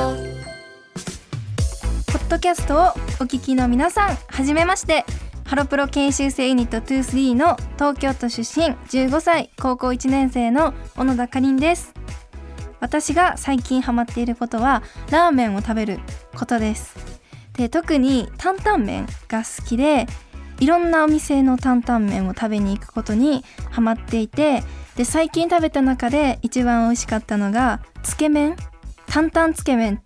ポッドキャストをお聞きの皆さんはじめまして。ハロプロ研修生ユニット23の東京都出身15歳高校1年生の小野田かりんです。私が最近ハマっていることはラーメンを食べることです。で特に担々麺が好きでいろんなお店の担々麺を食べに行くことにハマっていてで最近食べた中で一番美味しかったのがつけ麺。担々つけ麺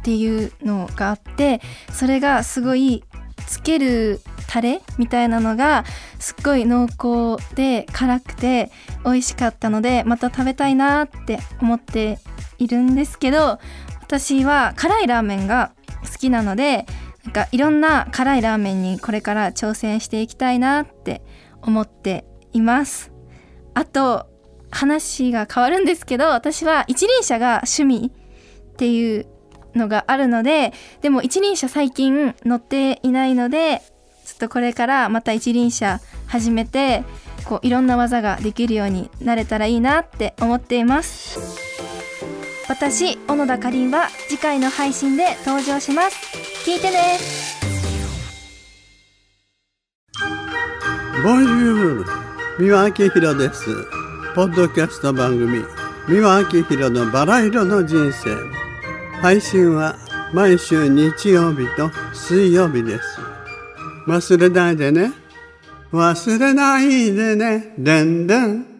っていうのがあってそれがすごいつけるタレみたいなのがすっごい濃厚で辛くて美味しかったのでまた食べたいなって思っているんですけど私は辛いラーメンが好きなのでなんかいろんな辛いラーメンにこれから挑戦していきたいなって思っています。あと話が変わるんですけど私は一輪車が趣味っていうのがあるのででも一輪車最近乗っていないのでちょっとこれからまた一輪車始めてこういろんな技ができるようになれたらいいなって思っています。私小野田かりんは次回の配信で登場します。聞いてね。ボンジュール三輪明宏です。ポッドキャスト番組三輪明宏のバラ色の人生。配信は毎週日曜日と水曜日です。忘れないでね。忘れないでね。でんでん。